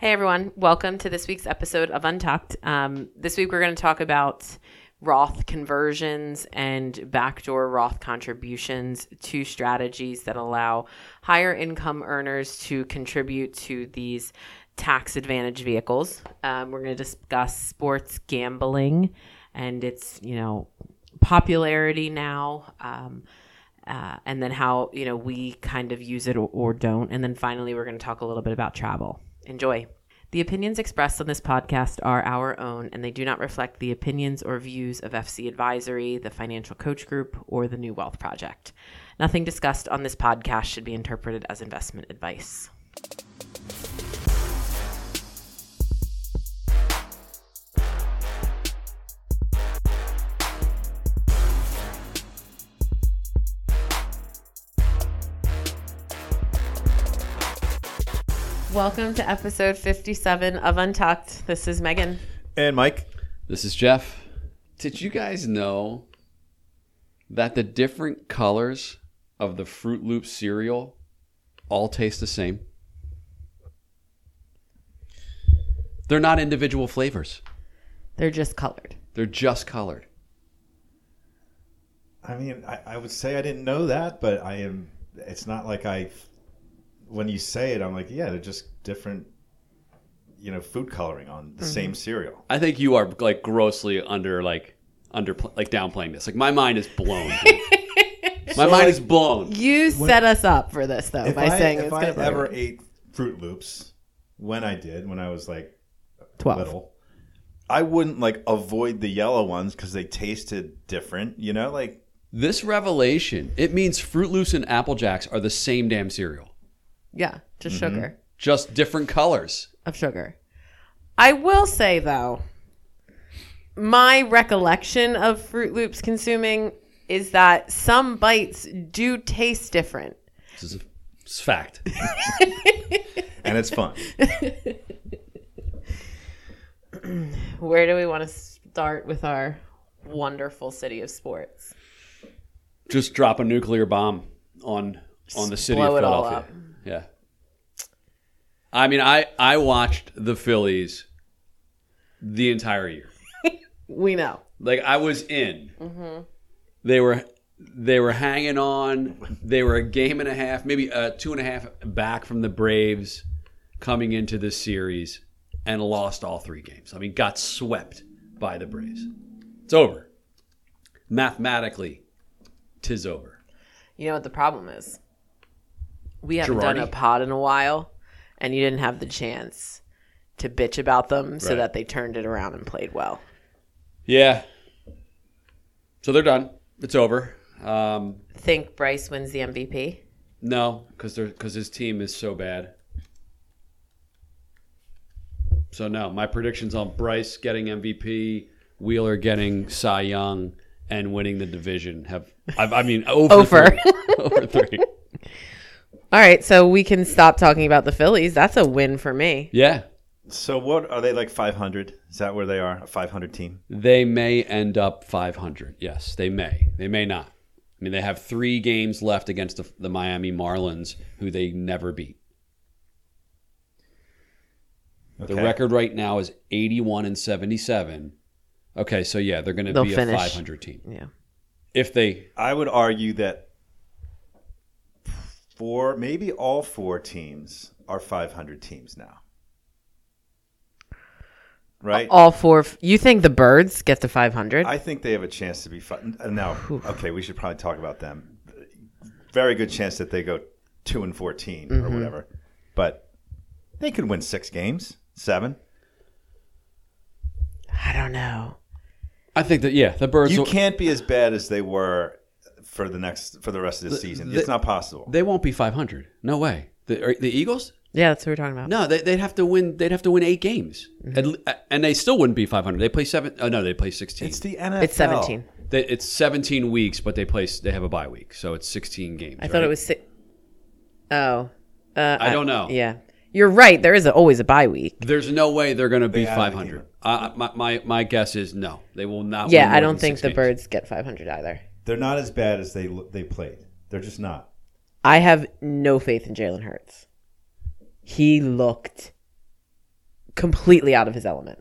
Hey everyone, welcome to this week's episode of Untucked. Um, this week we're going to talk about Roth conversions and backdoor Roth contributions, two strategies that allow higher income earners to contribute to these tax advantage vehicles. Um, we're going to discuss sports gambling and its, you know, popularity now. Um, uh, and then how you know we kind of use it or, or don't and then finally we're going to talk a little bit about travel enjoy. The opinions expressed on this podcast are our own and they do not reflect the opinions or views of fc advisory the financial coach group or the new wealth project. Nothing discussed on this podcast should be interpreted as investment advice Welcome to episode 57 of Untucked. This is Megan. And Mike. This is Jeff. Did you guys know that the different colors of the Froot Loop cereal all taste the same? They're not individual flavors. They're just colored. They're just colored. I mean, I, I would say I didn't know that, but I am. It's not like I. When you say it, I'm like, yeah, they're just different. You know, food coloring on the mm-hmm. same cereal. I think you are like grossly under like under like downplaying this. Like my mind is blown. my mind is blown. You set us up for this though by I, saying if it's I going to ever ate Froot Loops, when I did, when I was like 12. little, I wouldn't like avoid the yellow ones because they tasted different. You know, like This revelation, it means Froot Loops and Apple Jacks are the same damn cereal. Yeah, just Mm-hmm. sugar Just different colors. of sugar. I will say though, my recollection of Froot Loops consuming is that some bites do taste different. This is a, it's fact. and it's fun. Where do we want to start with our wonderful city of sports? just drop a nuclear bomb on on the city blow of it all Philadelphia. Yeah. I mean, I I watched the Phillies the entire year. We know. Like I was in. Mm-hmm. They were they were hanging on. They were a game and a half, maybe a two and a half back from the Braves coming into this series, and lost all three games. I mean, got swept by the Braves. It's over. Mathematically, tis over. You know what the problem is? We haven't done a pod in a while, and you didn't have the chance to bitch about them so Right. that they turned it around and played well. Yeah. So they're done. It's over. Um, Think Bryce wins the MVP? no, because they're because his team is so bad. So no, my predictions on Bryce getting MVP, Wheeler getting Cy Young, and winning the division have. I, I mean, over Over. three. over three. All right, so we can stop talking about the Phillies. That's a win for me. Yeah, So what are they like 500? Is that where they are? A 500 team? they may end up 500. Yes, they may. They may not. I mean, they have three games left against the, the Miami Marlins, who they never beat. The record right now is 81 and 77. Okay, so yeah, they're going to be finish. a 500 team. Yeah. If they I would argue that four, maybe all four teams are 500 teams now. Right? All four. You think the Birds get to 500? I think they have a chance to be fun. No, okay, we should probably talk about them. Very good chance that they go two and 14 or mm-hmm. whatever, but they could win six games, seven. I don't know. I think that yeah, the Birds You will- can't be as bad as they were for the next for the rest of the season. the- it's not possible. they won't be 500. No way. The are- the Eagles? Yeah, that's what we're talking about. No, they, they'd have to win. They'd have to win eight games, At le- and they still wouldn't be 500. They play seven. Oh no, they play 16. it's the NFL. It's 17. They, it's 17 weeks, but they play. They have a bye week, so it's 16 games. I thought it was six. Oh. Uh, I don't know. Yeah. You're right. There is a, always a bye week. There's no way they're going to be They added 500. Uh, my, my my guess is no. They will not. Yeah, win I don't than think the games. Birds get 500 either. They're not as bad as they they played. They're just not. I have no faith in Jalen Hurts. He looked completely out of his element.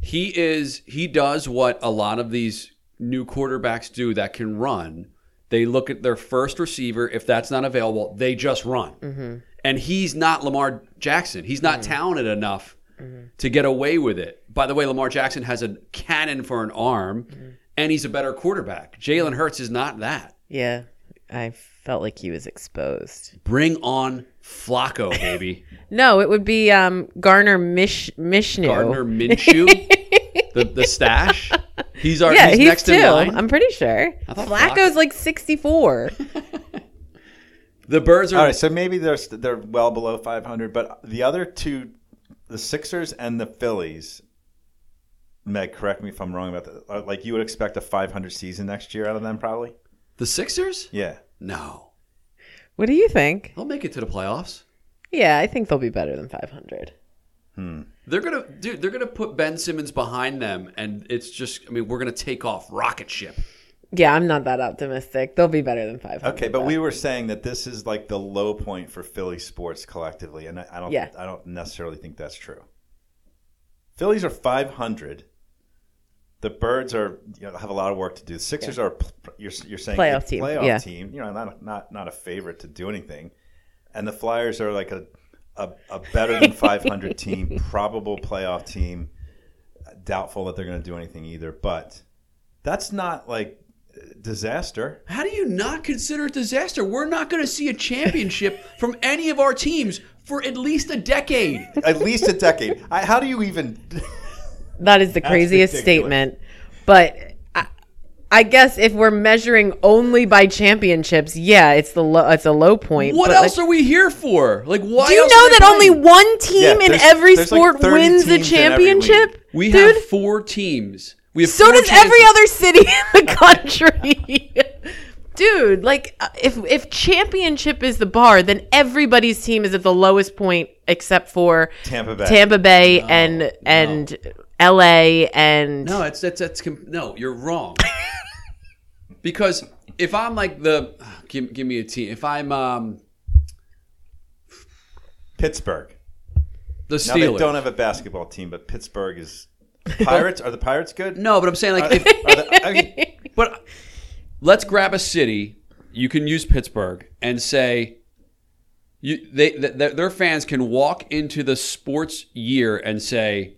He is he does what a lot of these new quarterbacks do that can run. They look at their first receiver. If that's not available, they just run. Mm-hmm. And he's not Lamar Jackson. He's not mm-hmm. talented enough mm-hmm. to get away with it. By the way, Lamar Jackson has a cannon for an arm, and he's a better quarterback. Jalen Hurts is not that. Yeah, I felt like he was exposed. Bring on Flacco, baby. No, it would be um, Garner Mish Mishnu. Gardner Minshew, the the stash. He's our yeah, he's, he's, next two. in line. I'm pretty sure. Flacco's Flacco- like 64. the Birds are All right, so maybe they're they're well below 500, but the other two, the Sixers and the Phillies. Meg, correct me if I'm wrong about that. uh, Like you would expect a 500 season next year out of them, probably. the Sixers. Yeah. No, what do you think? they'll make it to the playoffs. Yeah, I think they'll be better than 500. They're gonna, dude. They're gonna put Ben Simmons behind them, and it's just. I mean, we're gonna take off rocket ship. Yeah, I'm not that optimistic. They'll be better than 500. Okay, but though. we were saying that this is like the low point for Philly sports collectively, and I, I don't. Yeah. I don't necessarily think that's true. Phillies are 500. The Birds are you know have a lot of work to do. The Sixers are you're you're saying Playoff a team, playoff yeah. team. You know, not not not a favorite to do anything, and the Flyers are like a a, a better than 500 team, probable playoff team. Doubtful that they're going to do anything either, but that's not like disaster. How do you not consider it disaster? We're not gonna see a championship from any of our teams for at least a decade. At least a decade. I, how do you even? That is the craziest ridiculous. statement. But I, I guess if we're measuring only by championships, yeah, it's the low, it's a low point. What else like, are we here for? Like, why? do you know are they that only one team Yeah, in every there's like sport wins the teams in every league. championship? We dude. have four teams. We have so four does every other city in the country. Dude, like uh, if if championship is the bar, then everybody's team is at the lowest point except for Tampa Bay. Tampa Bay and and LA and No, it's that's that's no. You're wrong. because if I'm like the give, give me a team. If I'm um Pittsburgh. the Now they Steelers. don't have a basketball team, but Pittsburgh is. Pirates are the Pirates good? no, but I'm saying like if Are the- I mean, But let's grab a city. You can use Pittsburgh and say you they th- th- their fans can walk into the sports year and say,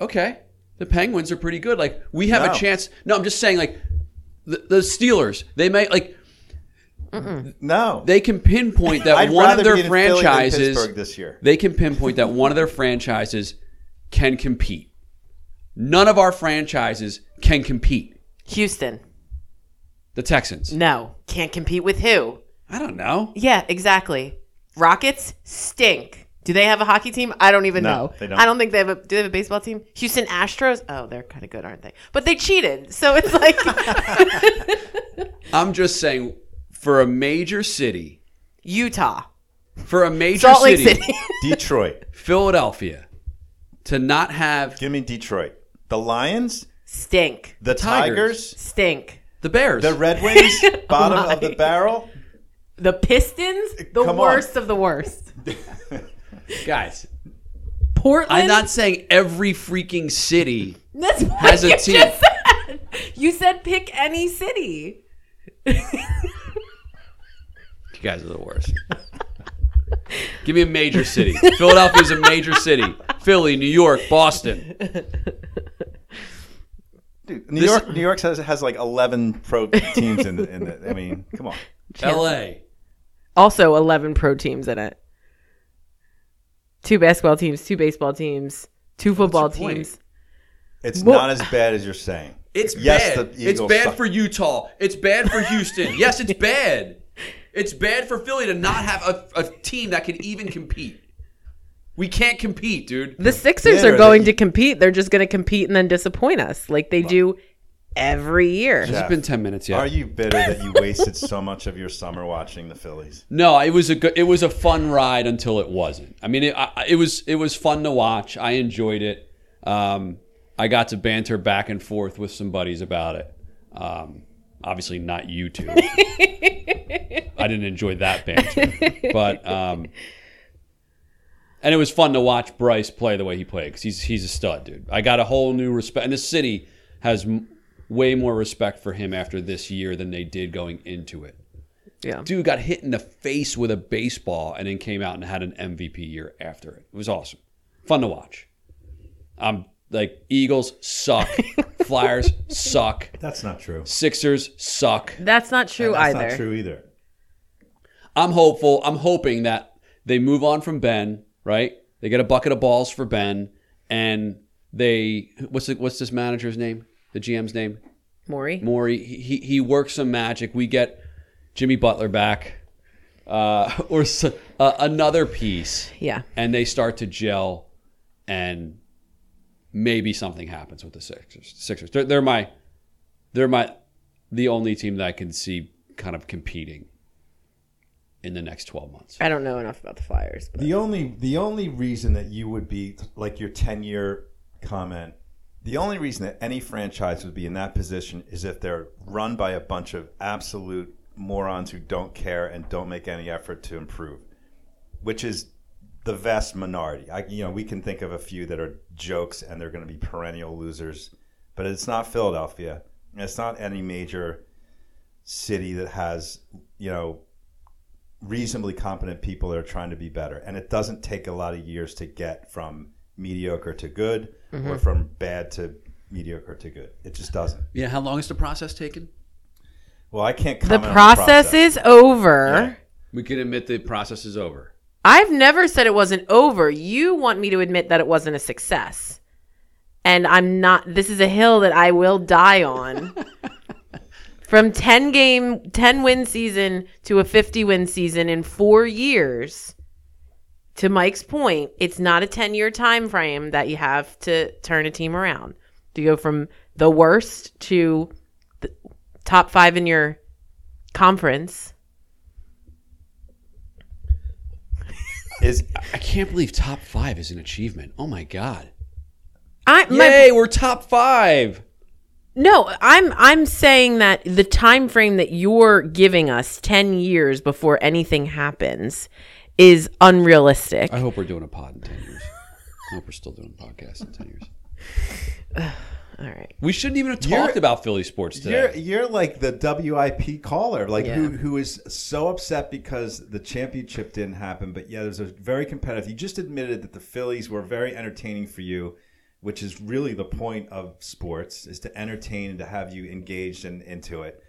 "Okay, the Penguins are pretty good. Like we have No. a chance." No, I'm just saying like the, the Steelers. They may like no. they can pinpoint that one of their be in Philly than franchises this year. they can pinpoint that one of their franchises can compete. None of our franchises can compete. Houston. The Texans. No, can't compete with who? I don't know. Yeah, exactly. Rockets stink. Do they have a hockey team? I don't even No, know. they don't. I don't think they have a. Do they have a baseball team? Houston Astros. Oh, they're kind of good, aren't they? But they cheated, so it's like I'm just saying, for a major city, Utah, for a major Salt Lake city, City. Detroit. Philadelphia, to not have Give me Detroit. The Lions, stink, the Tigers. Tigers, stink. the Bears. the Red Wings, oh bottom my. of the barrel. The Pistons, the Come on. worst of the worst. Guys, Portland. I'm not saying every freaking city. That's what has a you team. just said. You said pick any city. You guys are the worst. Give me a major city. Philadelphia's a major city. Philly, New York, Boston. Dude, New This- York, New York has, has like 11 pro teams in the, in the. I mean, come on. L.A. Also, eleven pro teams in it. Two basketball teams, two baseball teams, two football your point? teams. It's Well- not as bad as you're saying. It's Yes, bad. the It's bad suck. for Utah. It's bad for Houston. yes, it's bad. It's bad for Philly to not have a, a team that can even compete. We can't compete, dude. The Sixers bitter are going that to compete. They're just going to compete and then disappoint us, like they do every year. It's been ten minutes yet. Are you bitter that you wasted so much of your summer watching the Phillies? No, it was a good, it was a fun ride until it wasn't. I mean, it, I, it was it was fun to watch. I enjoyed it. Um, I got to banter back and forth with some buddies about it. Um, obviously, not you two. I didn't enjoy that banter, but um, And it was fun to watch Bryce play the way he played because he's he's a stud, dude. I got a whole new respect, and the city has m- way more respect for him after this year than they did going into it. Yeah. Dude got hit in the face with a baseball and then came out and had an MVP year after it. It was awesome, fun to watch. I'm like Eagles suck, Flyers suck, That's not true. Sixers suck. That's not true That's either. That's not true either. I'm hopeful. I'm hoping that they move on from Ben, right? They get a bucket of balls for Ben, and they what's the, what's this manager's name? The GM's name? Morey. Morey. He he works some magic. We get Jimmy Butler back, uh, or s- uh, another piece, Yeah. and they start to gel, and maybe something happens with the Sixers. Sixers. They're, they're my they're my the only team that I can see kind of competing in the next 12 months. I don't know enough about the Flyers. But The only the only reason that you would be like your ten year comment, the only reason that any franchise would be in that position is if they're run by a bunch of absolute morons who don't care and don't make any effort to improve, which is the vast minority. I, you know, we can think of a few that are jokes and they're going to be perennial losers, but it's not Philadelphia. It's not any major city that has you know reasonably competent people that are trying to be better. And it doesn't take a lot of years to get from mediocre to good or mm-hmm. from bad to mediocre to good. It just doesn't. Yeah, how long is the process taken? Well, I can't the comment on process, is over. Yeah. We can admit the process is over. I've never said it wasn't over. You want me to admit that it wasn't a success. And I'm not this is a hill that I will die on. From 10 game 10 win season to a 50 win season in 4 years. To Mike's point, it's not a 10 year time frame that you have to turn a team around. To go from the worst to the top 5 in your conference. Is I can't believe top five is an achievement. Oh my god! I my Yay, we're top five. No, I'm I'm saying that the time frame that you're giving us 10 years before anything happens is unrealistic. I hope we're doing a pod in ten years. I hope we're still doing a podcast in ten years. All right. We shouldn't even have You're- talked about Philly sports you're today. you're like the WIP caller, like Yeah. who who is so upset because the championship didn't happen, but yeah, there's a very competitive. You just admitted that the Phillies were very entertaining for you, which is really the point of sports is to entertain and to have you engaged and into it.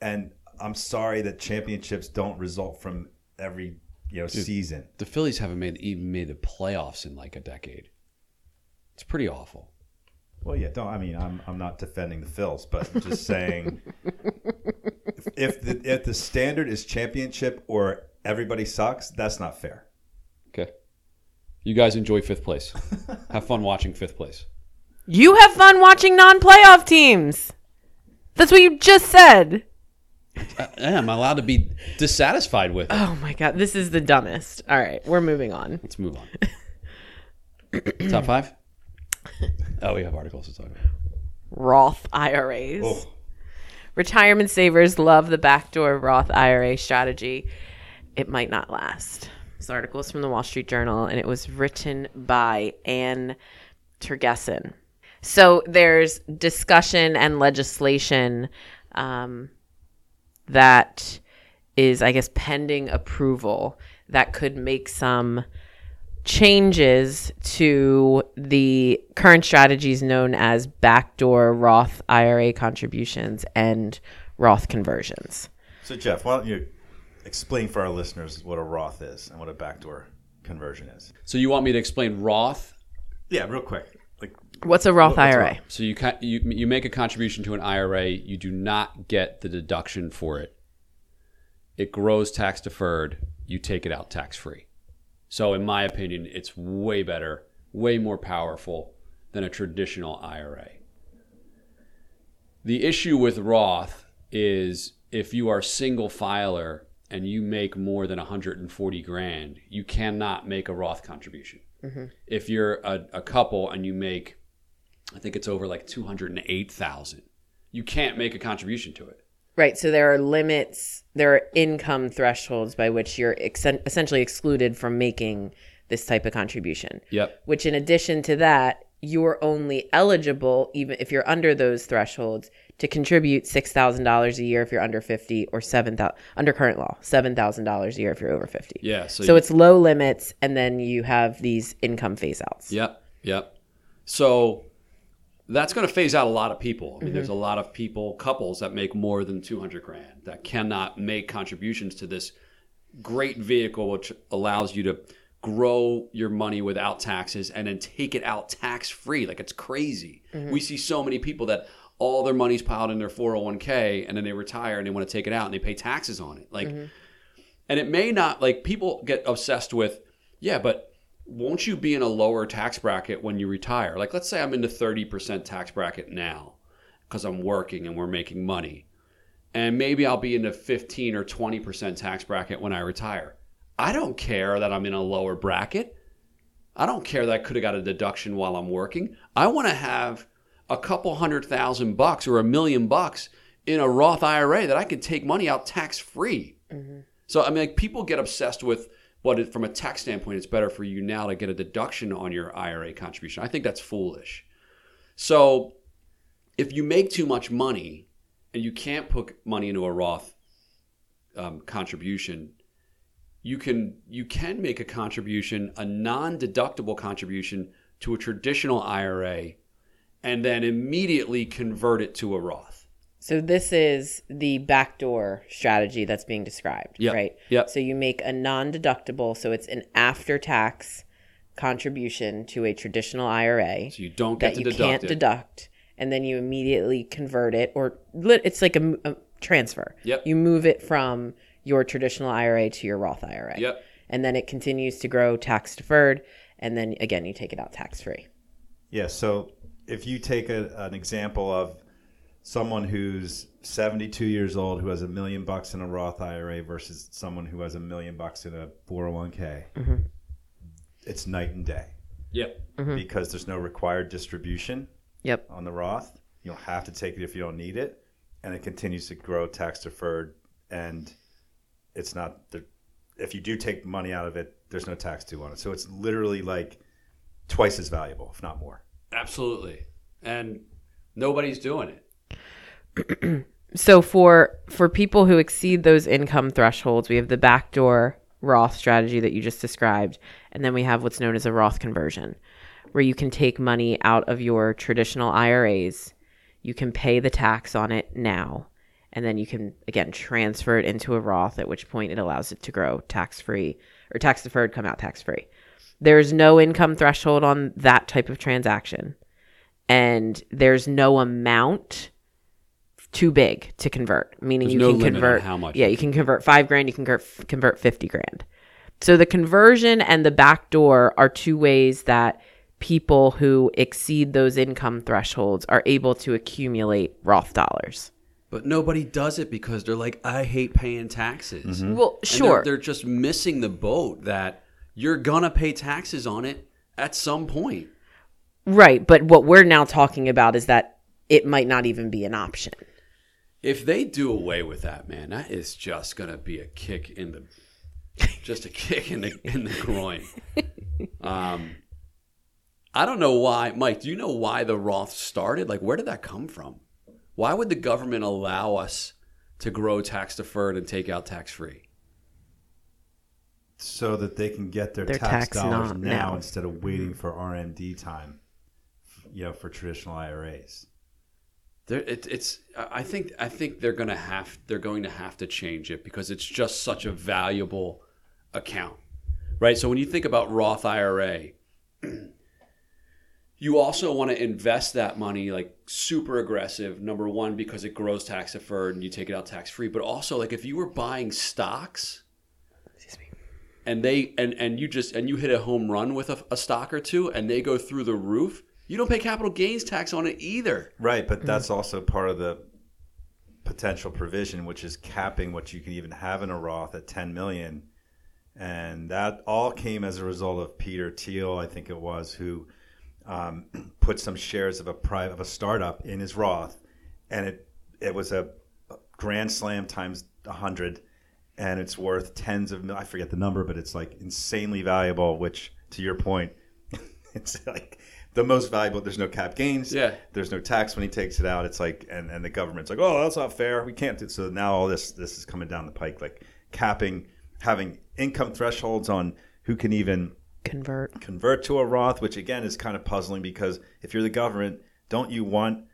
And I'm sorry that championships don't result from every you know season. the Phillies haven't made even made the playoffs in like a decade. It's pretty awful. Well, yeah, don't. I mean, I'm I'm not defending the Phils, but I'm just saying, if, if the if the standard is championship or everybody sucks, that's not fair. Okay. You guys enjoy fifth place. have fun watching fifth place. You have fun watching non-playoff teams. That's what you just said. I, am allowed to be dissatisfied with it. Oh my god, this is the dumbest. All right, we're moving on. Let's move on. Top five? Oh, we have articles to talk about. Roth IRAs. Oh, Retirement savers love the backdoor Roth IRA strategy. It might not last. This article is from the Wall Street Journal and it was written by Anne Tergesen. So there's discussion and legislation um, that is, I guess, pending approval that could make some changes to the current strategies known as backdoor Roth IRA contributions and Roth conversions. so Jeff, why don't you explain for our listeners what a Roth is and what a backdoor conversion is? So you want me to explain Roth? Yeah, real quick. What's a Roth What's IRA? So you ca- you you make a contribution to an IRA, you do not get the deduction for it. It grows tax deferred. You take it out tax free. So in my opinion, it's way better, way more powerful than a traditional IRA. The issue with Roth is if you are single filer and you make more than 140 grand, you cannot make a Roth contribution. Mm-hmm. If you're a, a couple and you make I think it's over like 208,000. You can't make a contribution to it. Right. So there are limits, there are income thresholds by which you're ex- essentially excluded from making this type of contribution. Yep. Which, in addition to that, you're only eligible, even if you're under those thresholds, to contribute six thousand dollars a year if you're under fifty, or seven thousand under current law, seven thousand dollars a year if you're over fifty. Yeah. So, So you- it's low limits, and then you have these income phase outs. Yep, yep. So that's going to phase out a lot of people. I mean, there's mm-hmm. a lot of people, couples that make more than 200 grand that cannot make contributions to this great vehicle, which allows you to grow your money without taxes and then take it out tax free. Like it's crazy. Mm-hmm. We see so many people that all their money's piled in their 401k and then they retire and they want to take it out and they pay taxes on it. Like, mm-hmm. and it may not like people get obsessed with, yeah, but won't you be in a lower tax bracket when you retire? Like, let's say I'm in the 30% tax bracket now because I'm working and we're making money. And maybe I'll be in the 15 or 20% tax bracket when I retire. I don't care that I'm in a lower bracket. I don't care that I could have got a deduction while I'm working. I want to have a couple hundred thousand bucks or a million bucks in a Roth IRA that I can take money out tax free. Mm-hmm. So I mean, like people get obsessed with it, from a tax standpoint, it's better for you now to get a deduction on your IRA contribution. I think that's foolish. So if you make too much money and you can't put money into a Roth um, contribution, you can you can make a contribution, a non-deductible contribution to a traditional IRA, and then immediately convert it to a Roth. So this is the backdoor strategy that's being described, Yep. right? Yep. So you make a non-deductible, so it's an after-tax contribution to a traditional IRA So you don't get that to you deduct can't it. deduct, and then you immediately convert it, or it's like a transfer. Yep. You move it from your traditional IRA to your Roth IRA. Yep. And then it continues to grow tax deferred, and then again you take it out tax free. Yeah. So if you take a, an example of someone who's 72 years old who has a million bucks in a Roth IRA versus someone who has a million bucks in a 401k, mm-hmm. it's night and day Yep. Mm-hmm. because there's no required distribution Yep. on the Roth. You don't have to take it if you don't need it, and it continues to grow tax deferred. And it's not the if you do take money out of it, there's no tax due on it. So it's literally like twice as valuable, if not more. Absolutely. And nobody's doing it. So for for people who exceed those income thresholds, we have the backdoor Roth strategy that you just described, and then we have what's known as a Roth conversion, where you can take money out of your traditional IRAs, you can pay the tax on it now, and then you can again transfer it into a Roth, at which point it allows it to grow tax free or tax deferred, come out tax free. There's no income threshold on that type of transaction, and there's no amount too big to convert, meaning There's you no can convert how much. Yeah, you can convert five grand, you can convert, convert 50 grand. So the conversion and the backdoor are two ways that people who exceed those income thresholds are able to accumulate Roth dollars. But nobody does it because they're like, I hate paying taxes. Mm-hmm. Well, sure. They're, they're just missing the boat that you're going to pay taxes on it at some point. right. But what we're now talking about is that it might not even be an option. If they do away with that, man, that is just going to be a kick in the just a kick in the in the groin. Um I don't know why, Mike, do you know why the Roth started? Like where did that come from? Why would the government allow us to grow tax deferred and take out tax free? so that they can get their, Their tax, tax dollars now, now. instead of waiting for RMD time, you know, for traditional IRAs. There, it, it's. I think. I think they're gonna have. They're going to have to change it because it's just such a valuable account, right? So when you think about Roth IRA, you also want to invest that money like super aggressive. Number one, because it grows tax deferred and you take it out tax free. But also, like if you were buying stocks, Excuse me. and they and and you just and you hit a home run with a, a stock or two, and they go through the roof, you don't pay capital gains tax on it either. Right, but that's also part of the potential provision, which is capping what you can even have in a Roth at 10 million. And that all came as a result of Peter Thiel, I think it was, who um, put some shares of a private of a startup in his Roth, and it it was a grand slam times 100 and it's worth tens of I forget the number but it's like insanely valuable which to your point, it's like the most valuable. There's no cap gains. Yeah. There's no tax when he takes it out. It's like, and, and the government's like, oh, that's not fair. We can't do. So now all this this is coming down the pike, like capping, having income thresholds on who can even Convert. convert to a Roth, which again is kind of puzzling because if you're the government, don't you want,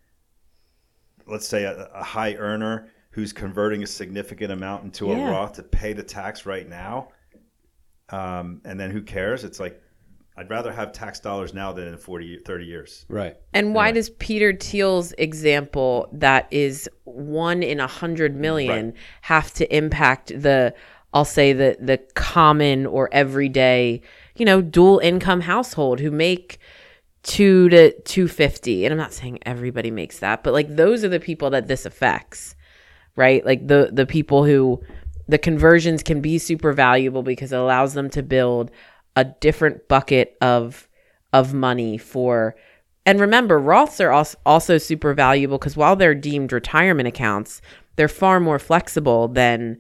let's say, a, a high earner who's converting a significant amount into Yeah. a Roth to pay the tax right now? Um, and then who cares? It's like, I'd rather have tax dollars now than in 40, 30 years. Right. And why does Peter Thiel's example, that is one in a hundred million, Right. have to impact the, I'll say the the common or everyday, you know, dual income household who make two to two fifty? And I'm not saying everybody makes that, but like those are the people that this affects, right? Like the the people who the conversions can be super valuable because it allows them to build a different bucket of of money for and remember roths are als- also super valuable because while they're deemed retirement accounts they're far more flexible than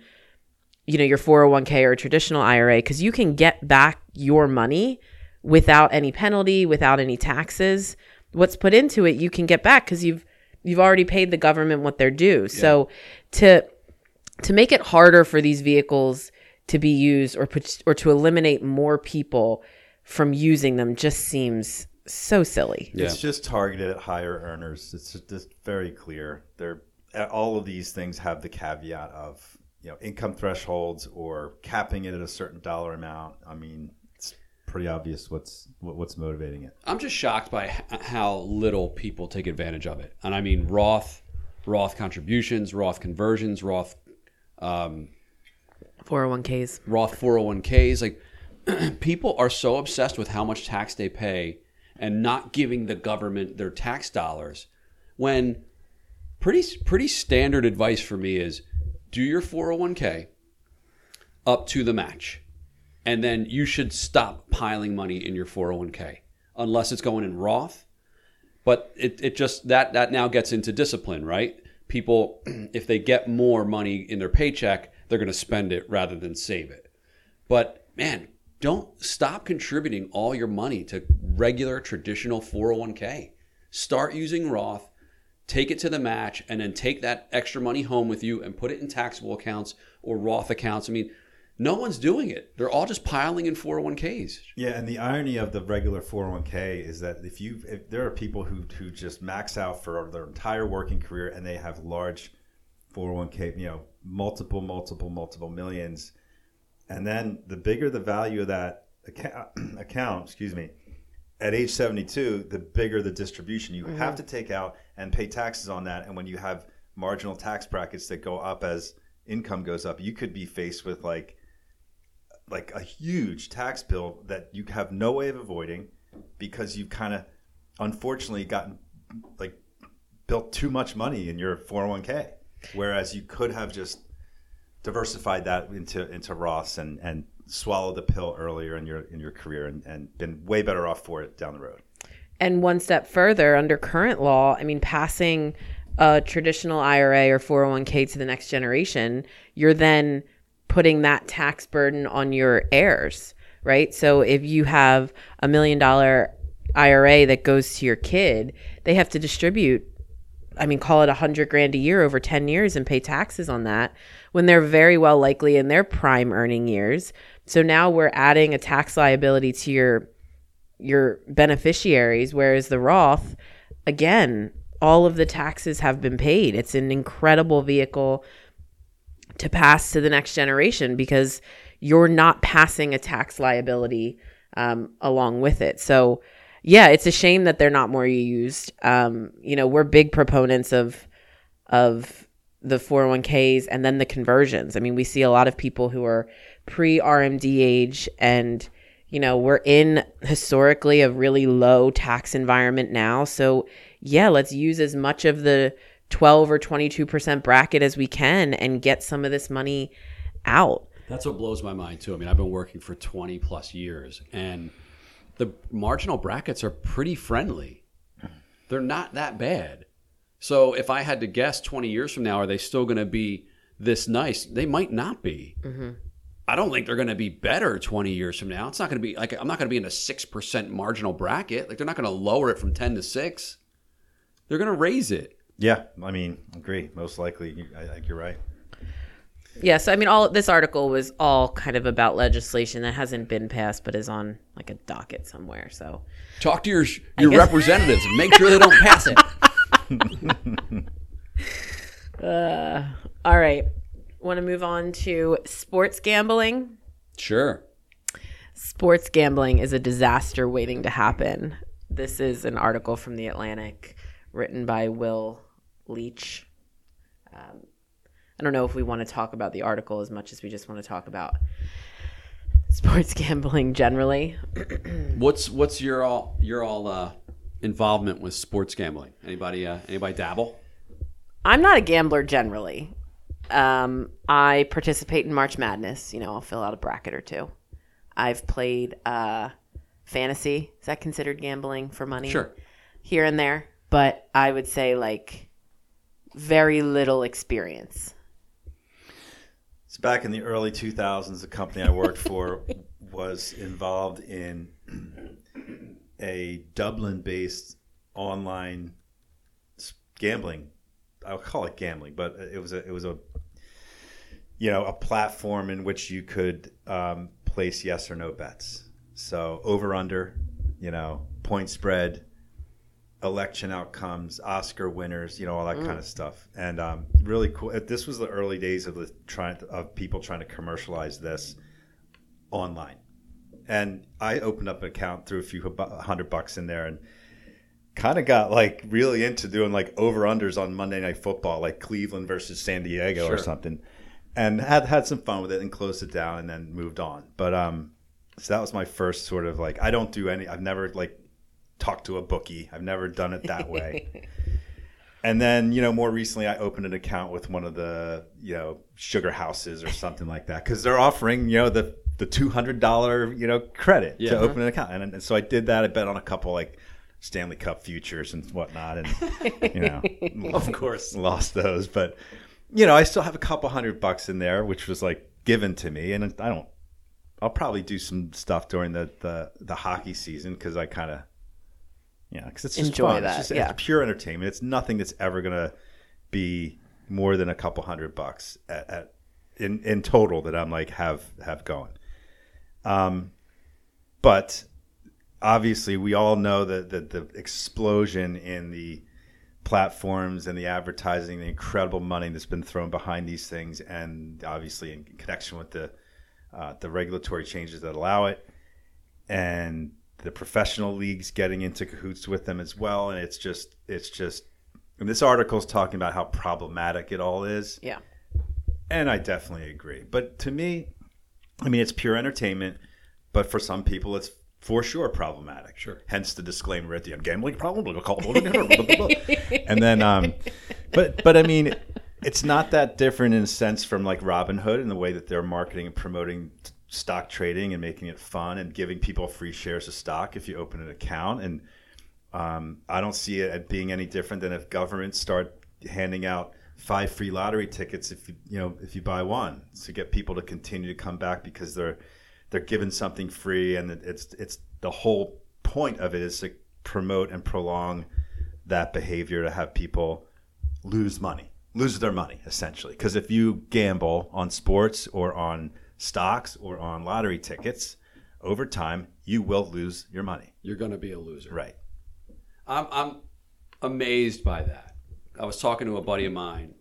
you know your 401k or a traditional ira because you can get back your money without any penalty without any taxes. What's put into it you can get back because you've you've already paid the government what they're due. So to to make it harder for these vehicles to be used or put, or to eliminate more people from using them just seems so silly. Yeah. It's just targeted at higher earners. It's just, just very clear. They're all of these things have the caveat of you know income thresholds or capping it at a certain dollar amount. I mean, it's pretty obvious what's what's motivating it. I'm just shocked by how little people take advantage of it. And I mean Roth, Roth contributions, Roth conversions, Roth um, 401ks. Roth 401ks. Like people are so obsessed with how much tax they pay and not giving the government their tax dollars when pretty pretty standard advice for me is do your 401k up to the match. And then you should stop piling money in your 401k unless it's going in Roth. But it, it just that that now gets into discipline, right? People if they get more money in their paycheck, they're going to spend it rather than save it. But man, don't stop contributing all your money to regular traditional 401k. Start using Roth, take it to the match, and then take that extra money home with you and put it in taxable accounts or Roth accounts. I mean, no one's doing it. They're all just piling in 401ks. Yeah, and the irony of the regular 401k is that if you if there are people who who just max out for their entire working career and they have large 401k, you know, multiple multiple multiple millions. And then the bigger the value of that account, account excuse me, at age 72, the bigger the distribution. You have mm-hmm. to take out and pay taxes on that. And when you have marginal tax brackets that go up as income goes up, you could be faced with like like a huge tax bill that you have no way of avoiding because you've kind of unfortunately gotten like built too much money in your 401k whereas you could have just diversified that into into Roths and and swallowed the pill earlier in your in your career and, and been way better off for it down the road And one step further, under current law, I mean, passing a traditional IRA or 401k to the next generation, you're then putting that tax burden on your heirs, right? So if you have a million dollar IRA that goes to your kid, they have to distribute I mean, call it a hundred grand a year over 10 years and pay taxes on that when they're very well likely in their prime earning years. So now we're adding a tax liability to your your beneficiaries, whereas the Roth, again, all of the taxes have been paid. It's an incredible vehicle to pass to the next generation because you're not passing a tax liability um, along with it. So, yeah, it's a shame that they're not more used. Um, you know, we're big proponents of of the 401ks and then the conversions. I mean, we see a lot of people who are pre RMD age and you know, we're in historically a really low tax environment now. So, yeah, let's use as much of the 12 or 22% bracket as we can and get some of this money out. That's what blows my mind too. I mean, I've been working for 20 plus years and the marginal brackets are pretty friendly. They're not that bad. So if I had to guess 20 years from now, are they still going to be this nice? They might not be. I, I don't think they're going to be better 20 years from now. It's not going to be like I'm not going to be in a 6% marginal bracket. Like they're not going to lower it from 10 to 6. They're going to raise it. Yeah, I mean, agree. Most likely, I think you're right. Yes, I mean, all this article was all kind of about legislation that hasn't been passed, but is on like a docket somewhere. So Talk to your your representatives and make sure they don't pass it. All right. Want to move on to sports gambling? Sure. Sports gambling is a disaster waiting to happen. This is an article from The Atlantic written by Will Leitch. Um, I don't know if we want to talk about the article as much as we just want to talk about sports gambling generally. What's what's your all your all uh, involvement with sports gambling? Anybody uh, anybody dabble? I'm not a gambler generally. Um, I participate in March Madness. You know, I'll fill out a bracket or two. I've played uh, fantasy. Is that considered gambling for money? Sure. Here and there, but I would say like very little experience. So back in the early 2000s, the company I worked for was involved in a Dublin-based online gambling. I'll call it gambling, but it was a it was a you know a platform in which you could um, place yes or no bets. So over under, you know, point spread, election outcomes, Oscar winners, you know, all that kind of stuff. And um, really cool. This was the early days of the trying of people trying to commercialize this online. And I opened up an account, threw a few hundred bucks in there, and kind of got like really into doing like over unders on Monday Night Football, like Cleveland versus San Diego or something, and had had some fun with it and closed it down and then moved on. But um, so that was my first sort of like I don't do any. I've never like talked to a bookie. I've never done it that way. And then, you know, more recently, I opened an account with one of the, you know, SugarHouses or something like that because they're offering, you know, the the two hundred dollar, you know, credit Yeah. to open an account. And, and so I did that. I bet on a couple like Stanley Cup futures and whatnot, and you know, Of course. lost those. But you know, I still have a couple hundred bucks in there, which was like given to me, and I don't. I'll probably do some stuff during the the, the hockey season because I kind of, yeah, because it's just Enjoy fun. that, It's just yeah. it's pure entertainment. It's nothing that's ever gonna be more than a couple hundred bucks at, at in in total that I'm like have have going. Um, but obviously, we all know that the, the explosion in the platforms and the advertising, the incredible money that's been thrown behind these things, and obviously in connection with the uh, the regulatory changes that allow it, and the professional leagues getting into cahoots with them as well. And it's just, it's just, and this article is talking about how problematic it all is. Yeah. And I definitely agree. But to me, I mean, it's pure entertainment, but for some people, it's for sure problematic. Sure. Hence the disclaimer at the end: gambling problem. and then, um, but but I mean, it's not that different in a sense from like Robinhood in the way that they're marketing and promoting t- stock trading and making it fun and giving people free shares of stock if you open an account. And um, I don't see it being any different than if governments start handing out five free lottery tickets if you you know if you buy one to get people to continue to come back because they're they're given something free and it's it's the whole point of it is to promote and prolong that behavior to have people lose money lose their money essentially because if you gamble on sports or on stocks or on lottery tickets over time you will lose your money You're going to be a loser. right I'm, I'm amazed by that. I was talking to a buddy of mine.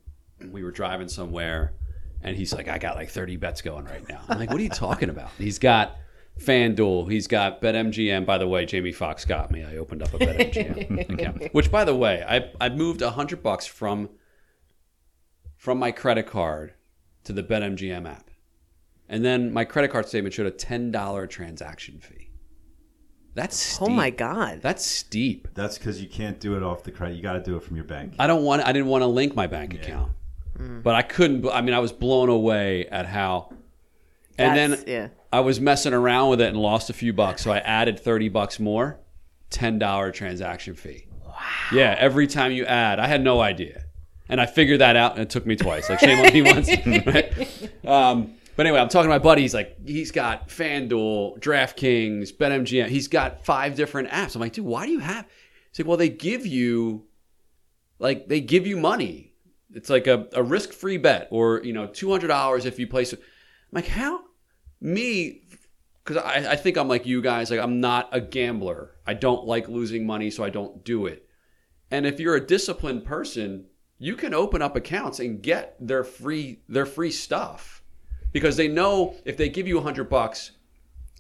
We were driving somewhere, and he's like, "I got like 30 bets going right now." I'm like, "What are you talking about?" He's got FanDuel. He's got BetMGM. By the way, Jamie Foxx got me. I opened up a BetMGM account. Which, by the way, I I moved hundred bucks from from my credit card to the BetMGM app, and then my credit card statement showed a ten dollar transaction fee. That's steep. Oh my god. That's steep. that's because you can't do it off the credit you got to do it from your bank I don't want. I didn't want to link my bank account, but I couldn't. I mean, I was blown away at how. And That's- then yeah. I was messing around with it and lost a few bucks, so I added thirty bucks more, ten dollar transaction fee. Wow. Yeah, every time you add, I had no idea, and I figured that out, and it took me twice. Like shame on me once. right? um, But anyway, I'm talking to my buddy. He's like, he's got FanDuel, DraftKings, BetMGM. He's got five different apps. I'm like, dude, why do you have? He's like, well, they give you, like, they give you money. It's like a, a risk free bet, or you know, two hundred dollars if you place. it. I'm like, how? Me, because I, I think I'm like you guys. Like, I'm not a gambler. I don't like losing money, so I don't do it. And if you're a disciplined person, you can open up accounts and get their free their free stuff because they know if they give you a hundred bucks,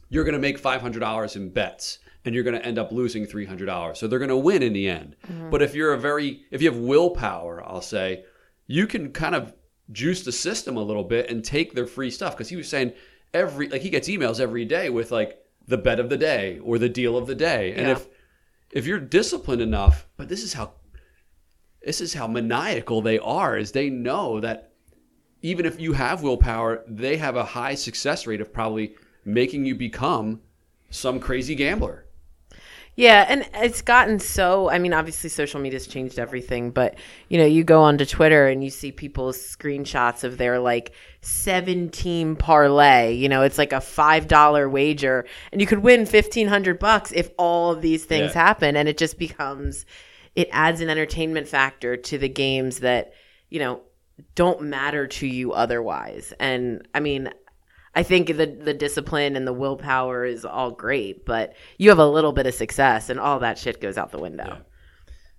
you're going to make five hundred dollars in bets, and you're going to end up losing three hundred dollars. So they're going to win in the end. Mm-hmm. But if you're a very if you have willpower, I'll say, you can kind of juice the system a little bit and take their free stuff because he was saying every like he gets emails every day with like the bet of the day or the deal of the day, and Yeah. if if you're disciplined enough, but this is how this is how maniacal they are is they know that even if you have willpower, they have a high success rate of probably making you become some crazy gambler. Yeah, and it's gotten so. I mean, obviously, social media's changed everything, but you know, you go onto Twitter and you see people's screenshots of their like seventeen parlay. You know, it's like a five dollar wager, and you could win fifteen hundred bucks if all of these things Yeah. happen, and it just becomes. It adds an entertainment factor to the games that you know don't matter to you otherwise. And I mean, I think the the discipline and the willpower is all great, but you have a little bit of success and all that shit goes out the window.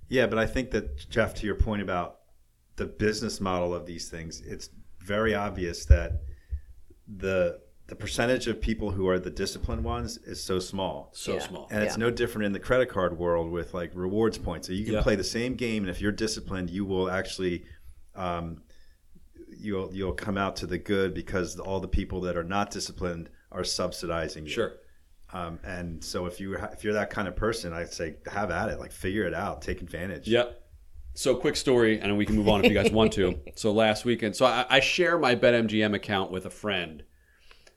Yeah, but I think that Jeff, to your point about the business model of these things, it's very obvious that the the percentage of people who are the disciplined ones is so small. So Yeah. small. And it's Yeah. no different in the credit card world with like rewards points. So you can Yeah. play the same game, and if you're disciplined, you will actually, um, you'll you'll come out to the good because all the people that are not disciplined are subsidizing you. Sure. Um, and so if you if you're that kind of person, I'd say have at it, like figure it out, take advantage. Yep. So quick story, and we can move on if you guys want to. So last weekend, so I, I share my BetMGM account with a friend.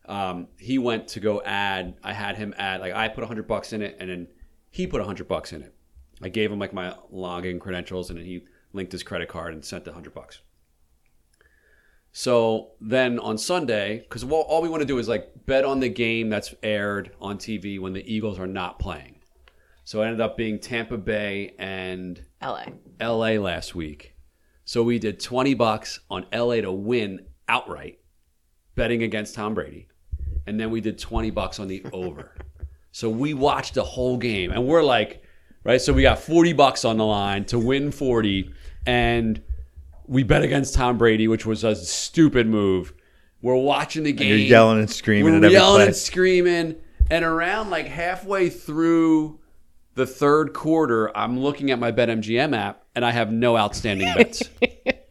Um, he went to go add. I had him add like I put a hundred bucks in it, and then he put a hundred bucks in it. I gave him like my login credentials, and then he linked his credit card and sent the hundred bucks. So then on Sunday, because all we want to do is like bet on the game that's aired on TV when the Eagles are not playing. So it ended up being Tampa Bay and LA. LA last week. So we did 20 bucks on LA to win outright, betting against Tom Brady. And then we did 20 bucks on the over. so we watched the whole game and we're like, right? So we got 40 bucks on the line to win 40 and we bet against Tom Brady, which was a stupid move. We're watching the game. You're yelling and screaming We're yelling play. and screaming. And around like halfway through the third quarter, I'm looking at my BetMGM app and I have no outstanding bets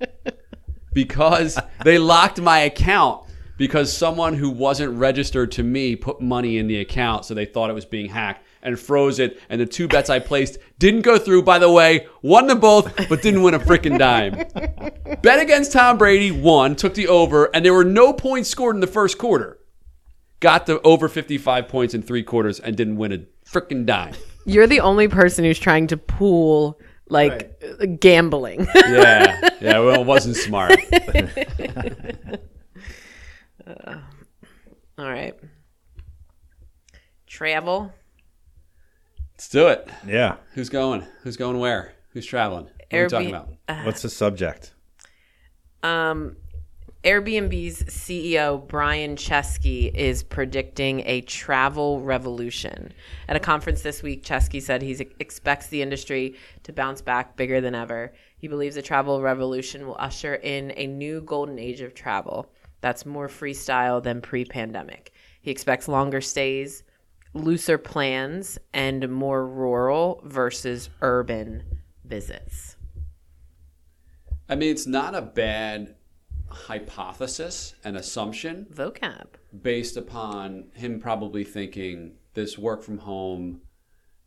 because they locked my account because someone who wasn't registered to me put money in the account, so they thought it was being hacked and froze it. And the two bets I placed didn't go through. By the way, won them both, but didn't win a freaking dime. Bet against Tom Brady, won, took the over, and there were no points scored in the first quarter. Got the over 55 points in three quarters and didn't win a freaking dime. You're the only person who's trying to pool like uh, gambling. Yeah, yeah, well, it wasn't smart. all right. Travel. Let's do it. Yeah. Who's going? Who's going where? Who's traveling? What are we talking Airbnb about? What's the subject? Um, Airbnb's CEO Brian Chesky is predicting a travel revolution. At a conference this week, Chesky said he expects the industry to bounce back bigger than ever. He believes the travel revolution will usher in a new golden age of travel that's more freestyle than pre-pandemic. He expects longer stays, looser plans, and more rural versus urban visits. I mean, it's not a bad hypothesis and assumption Vocab. based upon him probably thinking this work from home,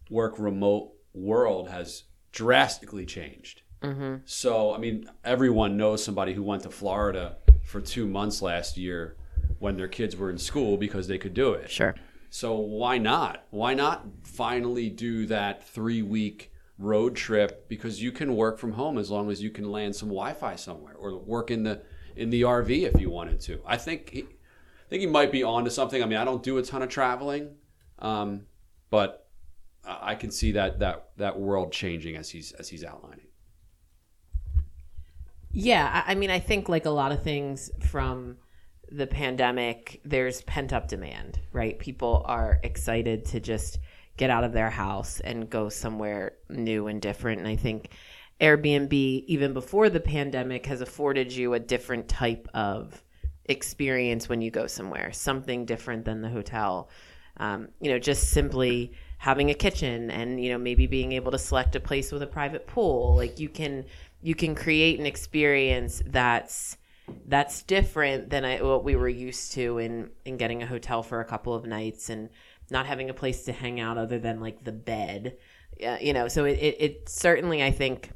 work remote world has drastically changed. Mm-hmm. So, I mean, everyone knows somebody who went to Florida for two months last year when their kids were in school because they could do it. Sure. So why not? Why not finally do that three week road trip? Because you can work from home as long as you can land some Wi-Fi somewhere, or work in the in the RV if you wanted to. I think he, I think he might be onto something. I mean, I don't do a ton of traveling, um, but I can see that that that world changing as he's as he's outlining. Yeah, I mean, I think like a lot of things from the pandemic, there's pent up demand, right? People are excited to just get out of their house and go somewhere new and different. And I think Airbnb, even before the pandemic, has afforded you a different type of experience when you go somewhere, something different than the hotel. Um, you know, just simply having a kitchen and you know maybe being able to select a place with a private pool like you can you can create an experience that's that's different than I, what we were used to in in getting a hotel for a couple of nights and not having a place to hang out other than like the bed. Uh, you know so it, it, it certainly i think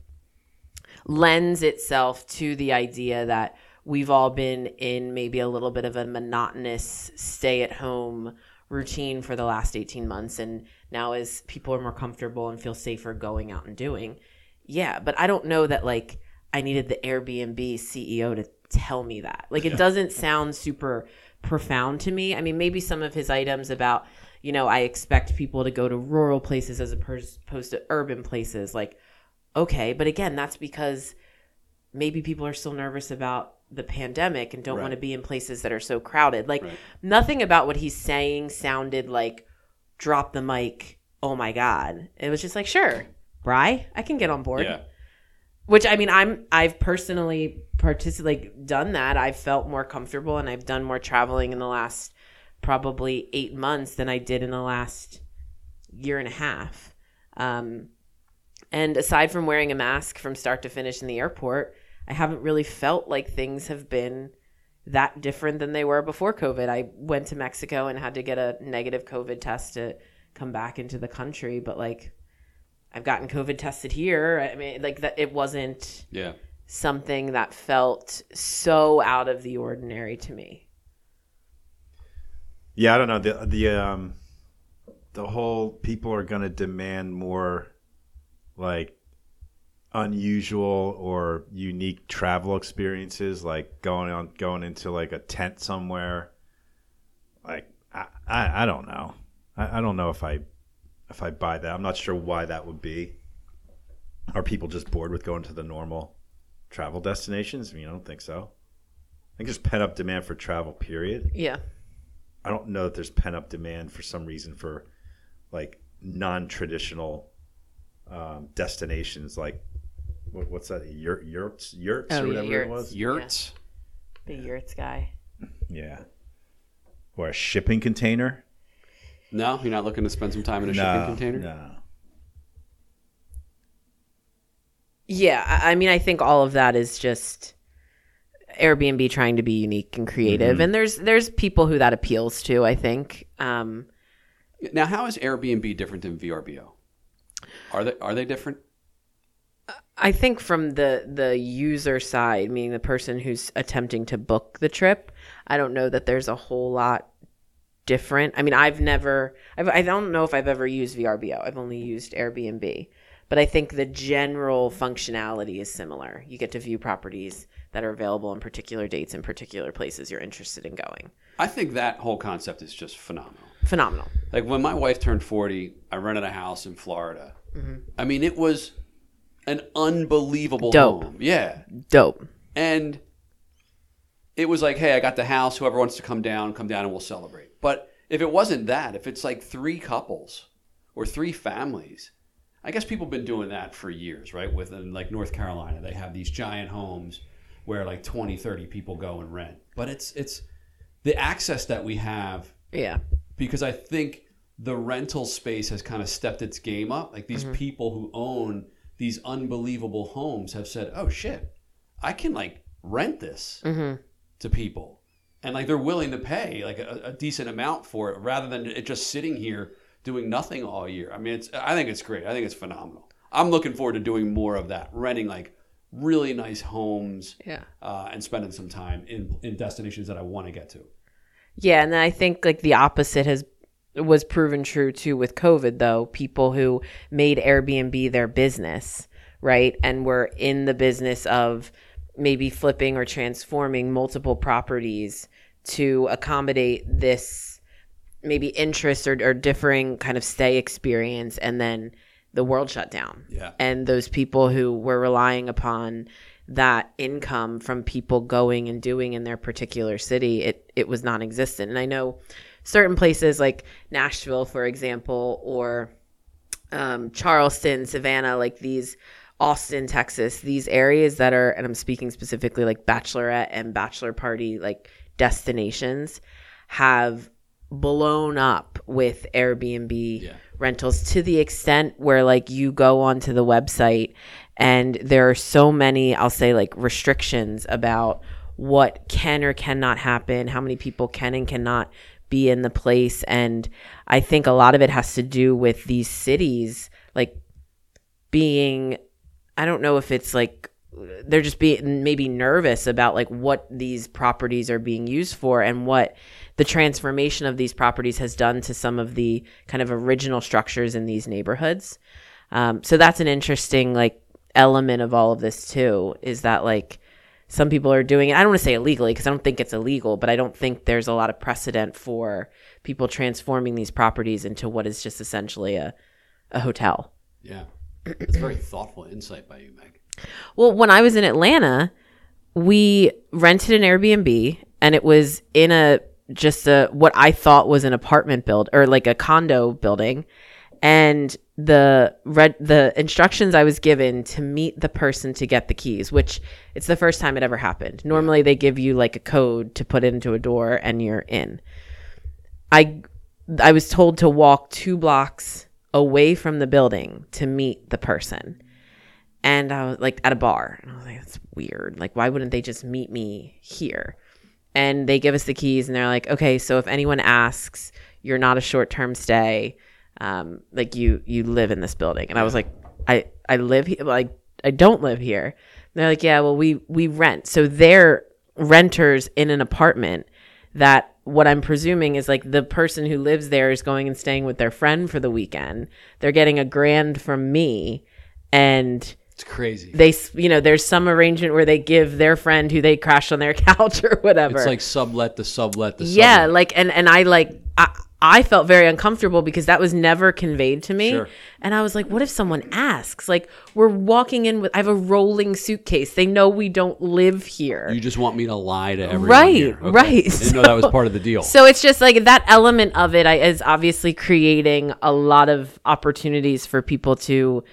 lends itself to the idea that we've all been in maybe a little bit of a monotonous stay at home routine for the last 18 months. And now as people are more comfortable and feel safer going out and doing yeah but i don't know that like i needed the airbnb ceo to tell me that. Like it doesn't sound super profound to me. I mean maybe some of his items about you know i expect people to go to rural places as opposed to urban places like okay but again that's because maybe people are still nervous about the pandemic and don't Right. want to be in places that are so crowded. Like Right. nothing about what he's saying sounded like drop the mic. Oh my god. It was just like sure bry i can get on board. Yeah. which i mean i'm i've personally partic- like done that i've felt more comfortable and i've done more traveling in the last probably eight months than i did in the last year and a half. Um, and aside from wearing a mask from start to finish in the airport i haven't really felt like things have been that different than they were before covid. I went to mexico and had to get a negative covid test to come back into the country but like i've gotten covid tested here. I mean like that it wasn't Yeah. Something that felt so out of the ordinary to me. Yeah, I don't know. The the um the whole people are going to demand more like unusual or unique travel experiences like going on going into like a tent somewhere. Like I I, I don't know. I, I don't know if I if I buy that. I'm not sure why that would be. Are people just bored with going to the normal travel destinations? I mean, I don't think so. I think there's pent up demand for travel, period. Yeah. I don't know that there's pent up demand for some reason for like non traditional um, destinations like what, what's that yurt, yurts yurts Oh, or yeah, whatever yurts. it was Yurts. The yurts guy. yeah or a shipping container No, you're not looking to spend some time in a shipping container. no Yeah, I I mean, I think all of that is just Airbnb trying to be unique and creative, and there's there's people who that appeals to. I think. Um, Now, how is Airbnb different than VRBO? Are they are they different? I think from the the user side, meaning the person who's attempting to book the trip, I don't know that there's a whole lot different. I mean, I've never, I've, I don't know if I've ever used VRBO. I've only used Airbnb, but I think the general functionality is similar. You get to view properties that are available on particular dates in particular places you're interested in going. I think that whole concept is just phenomenal. Phenomenal. Like when my wife turned 40, I rented a house in Florida. Mm-hmm. I mean, it was an unbelievable Dope. home. Yeah. Dope. And it was like, hey, I got the house. Whoever wants to come down, come down and we'll celebrate. But if it wasn't that, if it's like three couples or three families, I guess people have been doing that for years, right? Within like North Carolina, they have these giant homes where like 20, 30 people go and rent. But it's it's the access that we have Yeah. because I think the rental space has kind of stepped its game up. Like these mm-hmm. people who own these unbelievable homes have said, "Oh shit, I can like rent this mm-hmm. to people," and like they're willing to pay like a, a decent amount for it rather than it just sitting here doing nothing all year. I mean, it's I think it's great. I think it's phenomenal. I'm looking forward to doing more of that, renting like really nice homes Yeah. uh, and spending some time in in destinations that I want to get to. Yeah, and then I think like the opposite has was proven true too with COVID though. People who made Airbnb their business, right? And were in the business of maybe flipping or transforming multiple properties to accommodate this maybe interest or, or differing kind of stay experience and then the world shut down Yeah. and those people who were relying upon that income from people going and doing in their particular city it it was non-existent and i know certain places like nashville for example or um, charleston savannah like these austin texas these areas that are and i'm speaking specifically like bachelorette and bachelor party like destinations have blown up with airbnb Yeah. rentals to the extent where like you go onto the website and there are so many i'll say like restrictions about what can or cannot happen how many people can and cannot be in the place and i think a lot of it has to do with these cities like being i don't know if it's like they're just being maybe nervous about like what these properties are being used for and what the transformation of these properties has done to some of the kind of original structures in these neighborhoods um, so that's an interesting like element of all of this too is that like some people are doing it i don't want to say illegally because i don't think it's illegal but i don't think there's a lot of precedent for people transforming these properties into what is just essentially a, a hotel Yeah. It's very thoughtful insight by you, Meg. Well, when I was in Atlanta, we rented an Airbnb and it was in a just a what I thought was an apartment build or like a condo building and the red the instructions I was given to meet the person to get the keys, which it's the first time it ever happened. Normally they give you like a code to put into a door and you're in. I I was told to walk 2 blocks away from the building to meet the person and I was like at a bar. And I was like, that's weird. Like, why wouldn't they just meet me here? And they give us the keys, and they're like, okay, so if anyone asks, you're not a short term stay. Um, like you you live in this building. And I was like, I I live here. Like I don't live here. And they're like, yeah, well we we rent. So they're renters in an apartment that what I'm presuming is like the person who lives there is going and staying with their friend for the weekend. They're getting a grand from me and It's crazy. they you know there's some arrangement where they give their friend who they crashed on their couch or whatever It's like sublet the sublet the yeah sublet. like and and i like I, I felt very uncomfortable because that was never conveyed to me Sure. and i was like what if someone asks like we're walking in with i have a rolling suitcase they know we don't live here You just want me to lie to everyone. Right, here. Okay. right. Didn't know that was part of the deal. So it's just like that element of it is obviously creating a lot of opportunities for people to,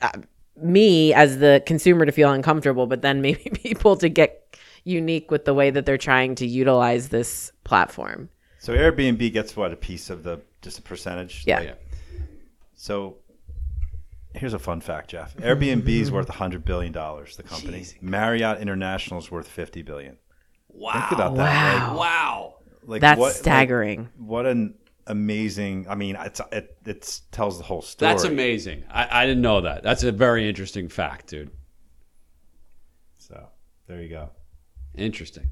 uh, me as the consumer to feel uncomfortable, but then maybe people to get unique with the way that they're trying to utilize this platform. So Airbnb gets what a piece of the just a percentage. Yeah. yeah. So here's a fun fact, Jeff. Airbnb is worth hundred billion dollars. The company Jeez. Marriott International is worth fifty billion. Wow. Think about that. Wow. Wow. Like, like That's what, like, staggering. what an amazing. I mean, it's, it it tells the whole story. That's amazing. I, I didn't know that. That's a very interesting fact, dude. So there you go. Interesting.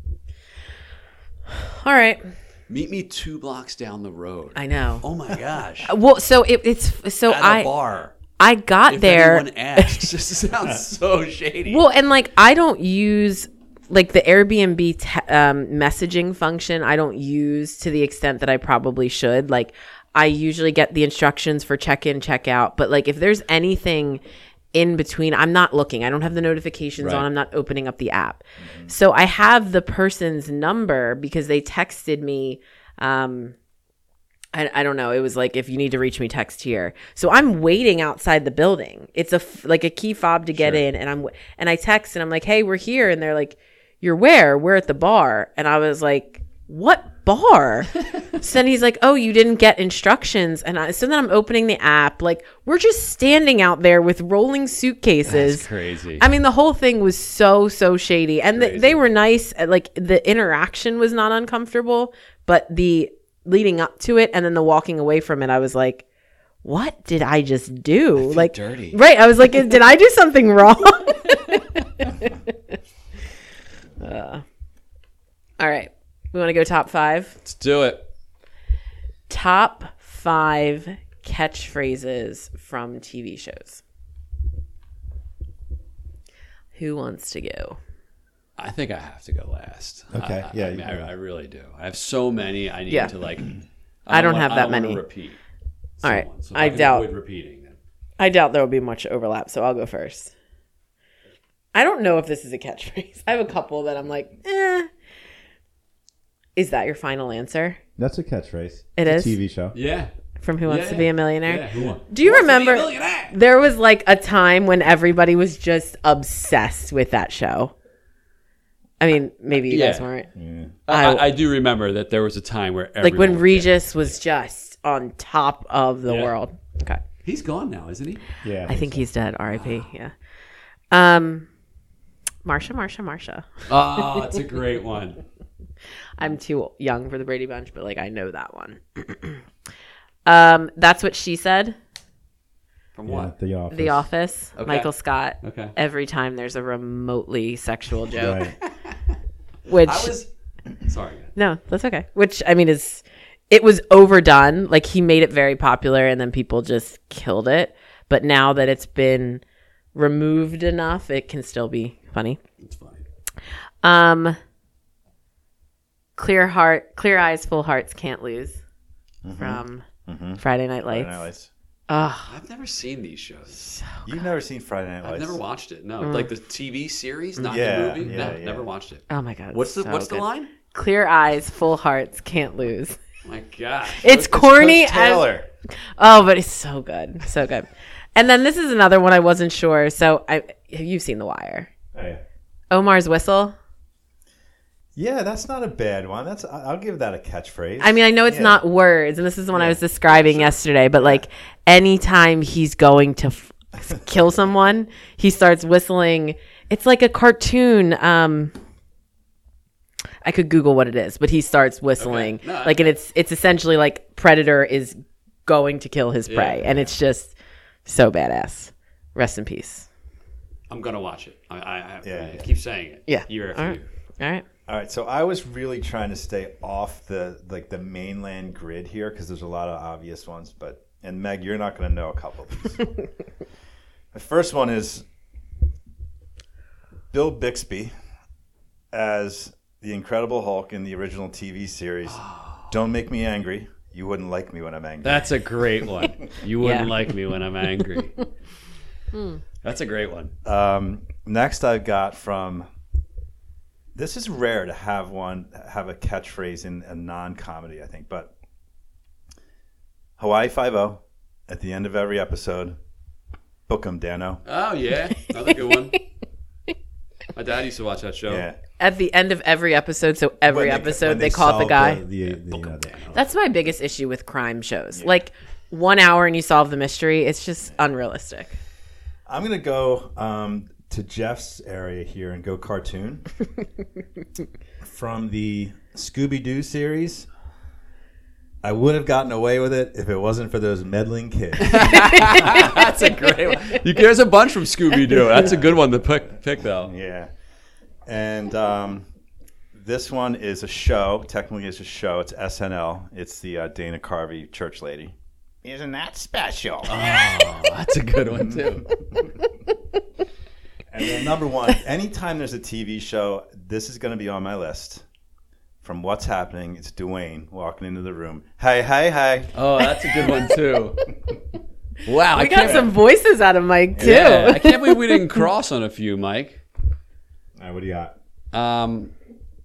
All right. Meet me two blocks down the road. I know. oh my gosh. Well, so it, it's so At a I bar. I got If there. anyone asks, this sounds so shady. Well, and like I don't use like the Airbnb te- um, messaging function. I don't use to the extent that I probably should. Like I usually get the instructions for check in, check out. But like if there's anything in between, I'm not looking. I don't have the notifications Right. on. I'm not opening up the app. So I have the person's number because they texted me. Um, I, I don't know. It was like if you need to reach me, text here. So I'm waiting outside the building. It's a f- like a key fob to get in, and I'm w- and I text and I'm like, "Hey, we're here," and they're like, "You're where? We're at the bar." And I was like, "What bar?" so then he's like, "Oh, you didn't get instructions." And I, so then I'm opening the app. Like we're just standing out there with rolling suitcases. That's crazy. I mean, the whole thing was so so shady, and th- Crazy. they were nice. uh, Like the interaction was not uncomfortable, but the leading up to it and then the walking away from it, I was like, "What did I just do?" like dirty. right? I was like, "Did I do something wrong?" Uh, all right, we want to go top five. Let's do it. Top five catchphrases from TV shows. Who wants to go? I think I have to go last. Okay, I, yeah, I, mean, I. I really do. I have so many. I need Yeah. to like. I don't want- have I that wanna many. Repeat. All right. someone, so I can doubt- avoid repeating them. I doubt there will be much overlap, so I'll go first. I don't know if this is a catchphrase. I have a couple that I'm like, eh. Is that your final answer That's a catchphrase. It It's is? a TV show. Yeah. from Who Wants Yeah, to Be a Millionaire? Yeah. Who won? Do you Who wants to be a remember millionaire? there was like a time when everybody was just obsessed with that show? I mean, maybe you guys weren't. Yeah. I, I- I do remember that there was a time where Like when everyone was. Regis was just on top of the Yeah. world. Okay. He's gone now, isn't he? Yeah. I think he's dead. R.I.P. Yeah. Um, Marsha, Marsha, Marsha. Oh, it's a great one. I'm too young for the Brady Bunch, but like I know that one. um, that's what she said. From Yeah, what? The Office. The Office. Okay. Michael Scott. Okay. Every time there's a remotely sexual joke, Right. which I was. Sorry. no, that's okay. Which I mean is it was overdone. Like he made it very popular, and then people just killed it. But now that it's been removed enough, it can still be funny. It's funny. Um, clear heart, clear eyes, full hearts can't lose from Friday Night Lights. Friday Night Lights. Ugh, I've never seen these shows. You've never seen Friday Night Lights? I've never watched it. No, Mm. like the TV series, not Yeah, the movie. yeah, no, yeah. never watched it. oh my god, What's the so What's the line? Clear eyes, full hearts can't lose. My God. It's corny Coach as oh, but it's so good, so good. And then this is another one I wasn't sure. So I, you've seen The Wire. Oh, yeah. Omar's whistle. Yeah, that's not a bad one. That's I- I'll give that a catchphrase. I mean, I know it's Yeah. not words, and this is the one I was describing yesterday, but like anytime he's going to f- kill someone, he starts whistling. It's like a cartoon. Um, I could Google what it is, but he starts whistling, Okay. No, I- like, and it's it's essentially like Predator is going to kill his prey, Yeah. and it's just so badass. Rest in peace. I'm gonna watch it. I, I, I, Yeah, I yeah. keep saying it. Yeah. Year after All right. year. All right. All right, so I was really trying to stay off the like the mainland grid here because there's a lot of obvious ones. But and Meg, you're not going to know a couple of these. the first one is Bill Bixby as the Incredible Hulk in the original TV series. Don't make me angry. You wouldn't like me when I'm angry. That's a great one. You wouldn't Yeah. like me when I'm angry. That's a great one. Um, next, I've got from. This is rare to have one have a catchphrase in a non-comedy, I think, but Hawaii Five O at the end of every episode. Book 'em, Danno. Oh yeah, another good one. My dad used to watch that show. Yeah, At the end of every episode, so every they- episode when they, caught the guy. The, the, you know, the- That's my biggest issue with crime shows. Like one hour and you solve the mystery. It's just unrealistic. I'm gonna go um, to Jeff's area here and go cartoon from the Scooby Doo series. I would have gotten away with it if it wasn't for those meddling kids. That's a great one. You, there's a bunch from Scooby Doo. That's a good one to pick, pick though. Yeah. And um, this one is a show. Technically, it's a show. It's SNL. It's the uh, Dana Carvey church lady. Isn't that special? Oh, that's a good one too. And then number one, anytime there's a TV show, this is going to be on my list. From what's happening, it's Dwayne walking into the room. Hey, hey, hey. Oh, that's a good one too. Wow, I We got some voices out of Mike too. yeah, I can't believe we didn't cross on a few, Mike. All right, what do you got? Um,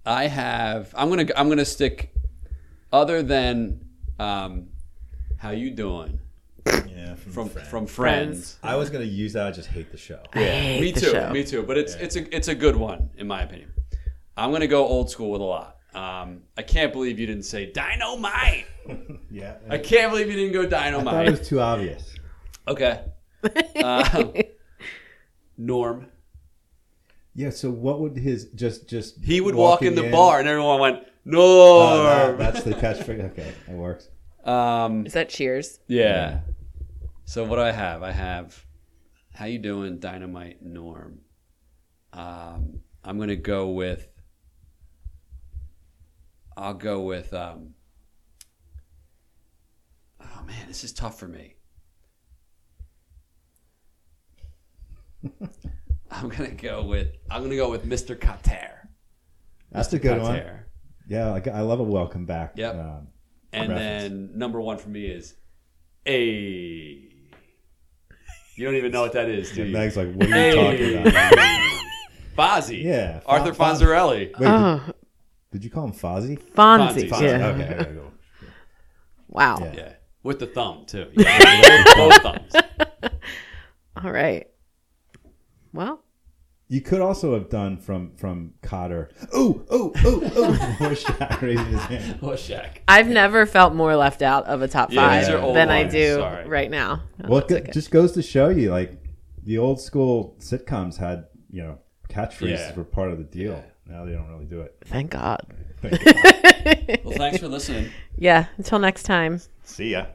I have. I'm gonna. I'm gonna stick. Other than, um, how you doing Yeah, from Friends. from Friends. I was going to use that. I just hate the show. hate me the too. show. Me too. But it's it's a it's a good one in my opinion. I'm gonna go old school with a lot. Um, I can't believe you didn't say dynamite. Yeah. I can't believe you didn't go I thought it was too obvious. Okay. Um, Norm. Yeah, so what would his just just He would walk in walking the bar and everyone went Norm. Oh, that- that's the catchphrase. Okay, it works. Um, Is that Cheers? yeah. So what do I have? I have how you doing, Dynamite Norm. Um, I'm gonna go with. I'll go with. Um, oh man, this is tough for me. I'm gonna go with. I'm gonna go with Mr. Kotter. That's a good one. Pater. Yeah, like I love a welcome back. Yep. Um, And Reference. then number one for me is a. You don't even know what that is, do you? Meg's like, what are you talking about? Fozzie. Yeah, Arthur Fo- Fonzarelli. Wait, Oh, did, uh-huh. did you call him Fozzie? Fonzie. Fonzie. Yeah. Okay, okay, cool. Wow. Yeah. Yeah, with the thumb too. Yeah, both thumbs. All right. Well, You could also have done from from Kotter. Ooh, ooh, ooh, ooh. Before Shaq raising his hand. Oh, Shaq. I've never felt more left out of a top Yeah, five these are old than I ones. do Sorry. right now. No, Well, it that's go- okay. just goes to show you, like the old school sitcoms had, you know, catchphrases Yeah. were part of the deal. Now they don't really do it. Thank God. Well, thanks for listening. Yeah. Until next time. See ya.